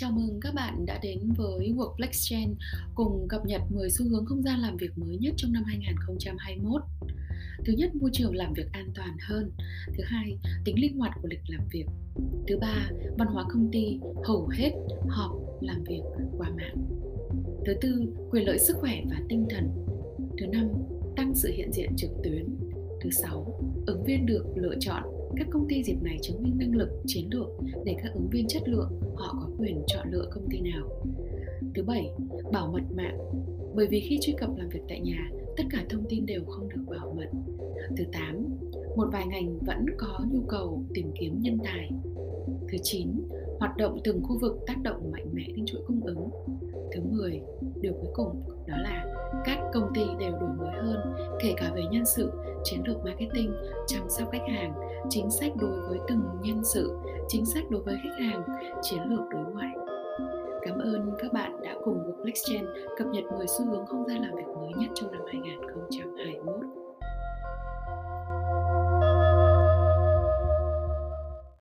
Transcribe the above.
Chào mừng các bạn đã đến với Workflex Gen cùng cập nhật 10 xu hướng không gian làm việc mới nhất trong năm 2021. Thứ nhất, môi trường làm việc an toàn hơn. Thứ hai, tính linh hoạt của lịch làm việc. Thứ ba, văn hóa công ty hầu hết họp làm việc qua mạng. Thứ tư, quyền lợi sức khỏe và tinh thần. Thứ năm, tăng sự hiện diện trực tuyến. Thứ sáu, ứng viên được lựa chọn các công ty dịp này chứng minh năng lực, chiến lược để các ứng viên chất lượng, họ có quyền chọn lựa công ty nào. Thứ bảy, bảo mật mạng. Bởi vì khi truy cập làm việc tại nhà, tất cả thông tin đều không được bảo mật. Thứ tám, một vài ngành vẫn có nhu cầu tìm kiếm nhân tài. Thứ chín, hoạt động từng khu vực tác động mạnh mẽ đến chuỗi cung ứng. Thứ 10 điều cuối cùng đó là các công ty đều đổi mới hơn, kể cả về nhân sự chiến lược marketing, chăm sóc khách hàng, chính sách đối với từng nhân sự, chính sách đối với khách hàng, chiến lược đối ngoại Cảm ơn các bạn đã cùng Workflexgen cập nhật 10 xu hướng không gian làm việc mới nhất trong năm 2021.